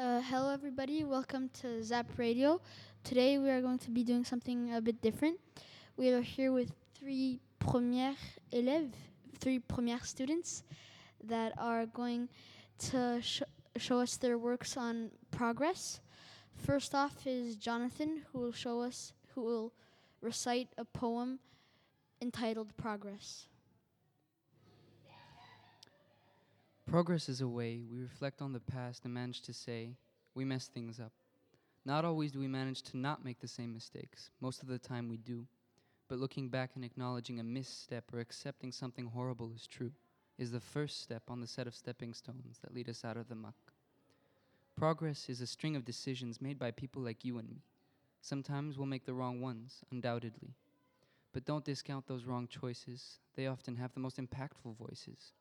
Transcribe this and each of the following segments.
Uh, hello, everybody. Welcome to Zap Radio. Today we are going to be doing something a bit different. We are here with three premières élèves, three première students that are going to sh- show us their works on progress. First off is Jonathan, who will show us, who will recite a poem entitled Progress. Progress is a way we reflect on the past and manage to say, we messed things up. Not always do we manage to not make the same mistakes. Most of the time we do. But looking back and acknowledging a misstep or accepting something horrible is true is the first step on the set of stepping stones that lead us out of the muck. Progress is a string of decisions made by people like you and me. Sometimes we'll make the wrong ones, undoubtedly. But don't discount those wrong choices. They often have the most impactful voices.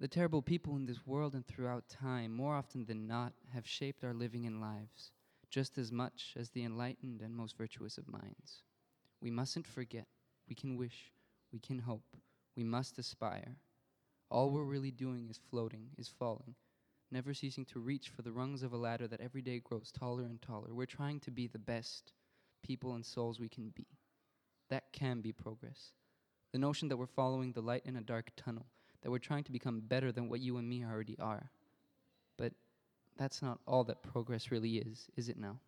The terrible people in this world and throughout time, more often than not, have shaped our living and lives, just as much as the enlightened and most virtuous of minds. We mustn't forget. We can wish. We can hope. We must aspire. All we're really doing is floating, is falling, never ceasing to reach for the rungs of a ladder that every day grows taller and taller. We're trying to be the best people and souls we can be. That can be progress. The notion that we're following the light in a dark tunnel that we're trying to become better than what you and me already are. But that's not all that progress really is, is it now?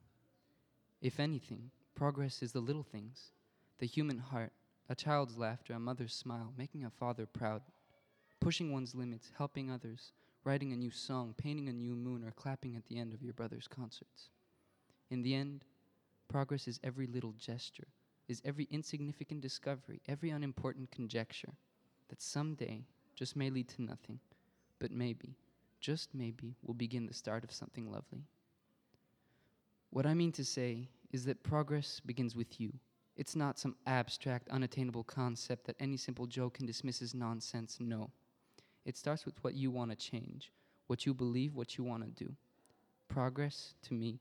If anything, progress is the little things the human heart, a child's laughter, a mother's smile, making a father proud, pushing one's limits, helping others, writing a new song, painting a new moon, or clapping at the end of your brother's concerts. In the end, progress is every little gesture, is every insignificant discovery, every unimportant conjecture that someday just may lead to nothing, but maybe, just maybe, will begin the start of something lovely. What I mean to say is that progress begins with you. It's not some abstract, unattainable concept that any simple joke can dismiss as nonsense. No. It starts with what you want to change, what you believe, what you want to do. Progress, to me,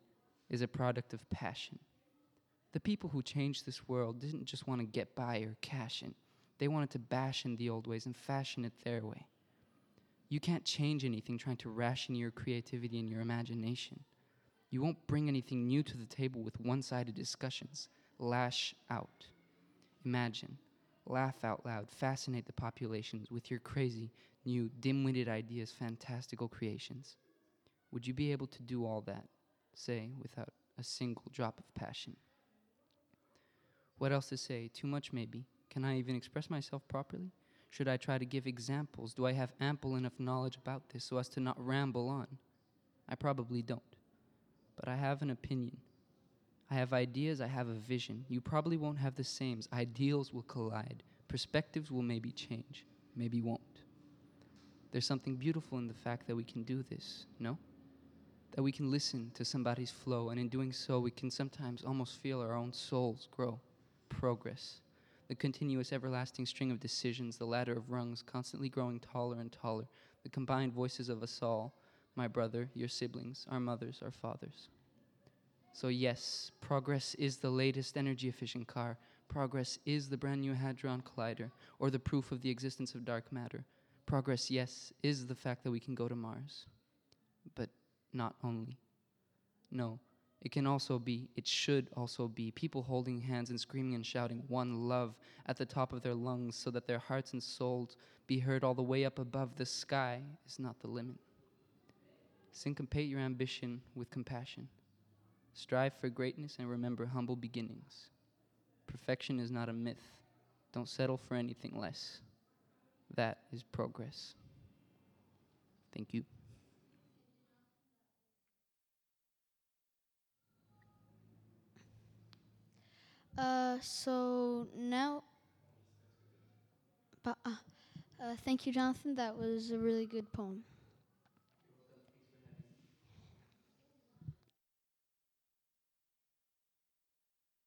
is a product of passion. The people who changed this world didn't just want to get by or cash in. They wanted to bash in the old ways and fashion it their way. You can't change anything trying to ration your creativity and your imagination. You won't bring anything new to the table with one sided discussions. Lash out. Imagine. Laugh out loud. Fascinate the populations with your crazy, new, dim witted ideas, fantastical creations. Would you be able to do all that, say, without a single drop of passion? What else to say? Too much, maybe. Can I even express myself properly? Should I try to give examples? Do I have ample enough knowledge about this so as to not ramble on? I probably don't. But I have an opinion. I have ideas, I have a vision. You probably won't have the same. Ideals will collide. Perspectives will maybe change, maybe won't. There's something beautiful in the fact that we can do this, no? That we can listen to somebody's flow, and in doing so, we can sometimes almost feel our own souls grow, progress the continuous everlasting string of decisions, the ladder of rungs constantly growing taller and taller, the combined voices of us all, my brother, your siblings, our mothers, our fathers. So, yes, progress is the latest energy efficient car. Progress is the brand new Hadron Collider, or the proof of the existence of dark matter. Progress, yes, is the fact that we can go to Mars. But not only. No, it can also be, it should also be, people holding hands and screaming and shouting one love at the top of their lungs so that their hearts and souls be heard all the way up above the sky is not the limit. Syncopate your ambition with compassion. Strive for greatness and remember humble beginnings. Perfection is not a myth. Don't settle for anything less. That is progress. Thank you. So now, but, uh, uh, thank you, Jonathan. That was a really good poem.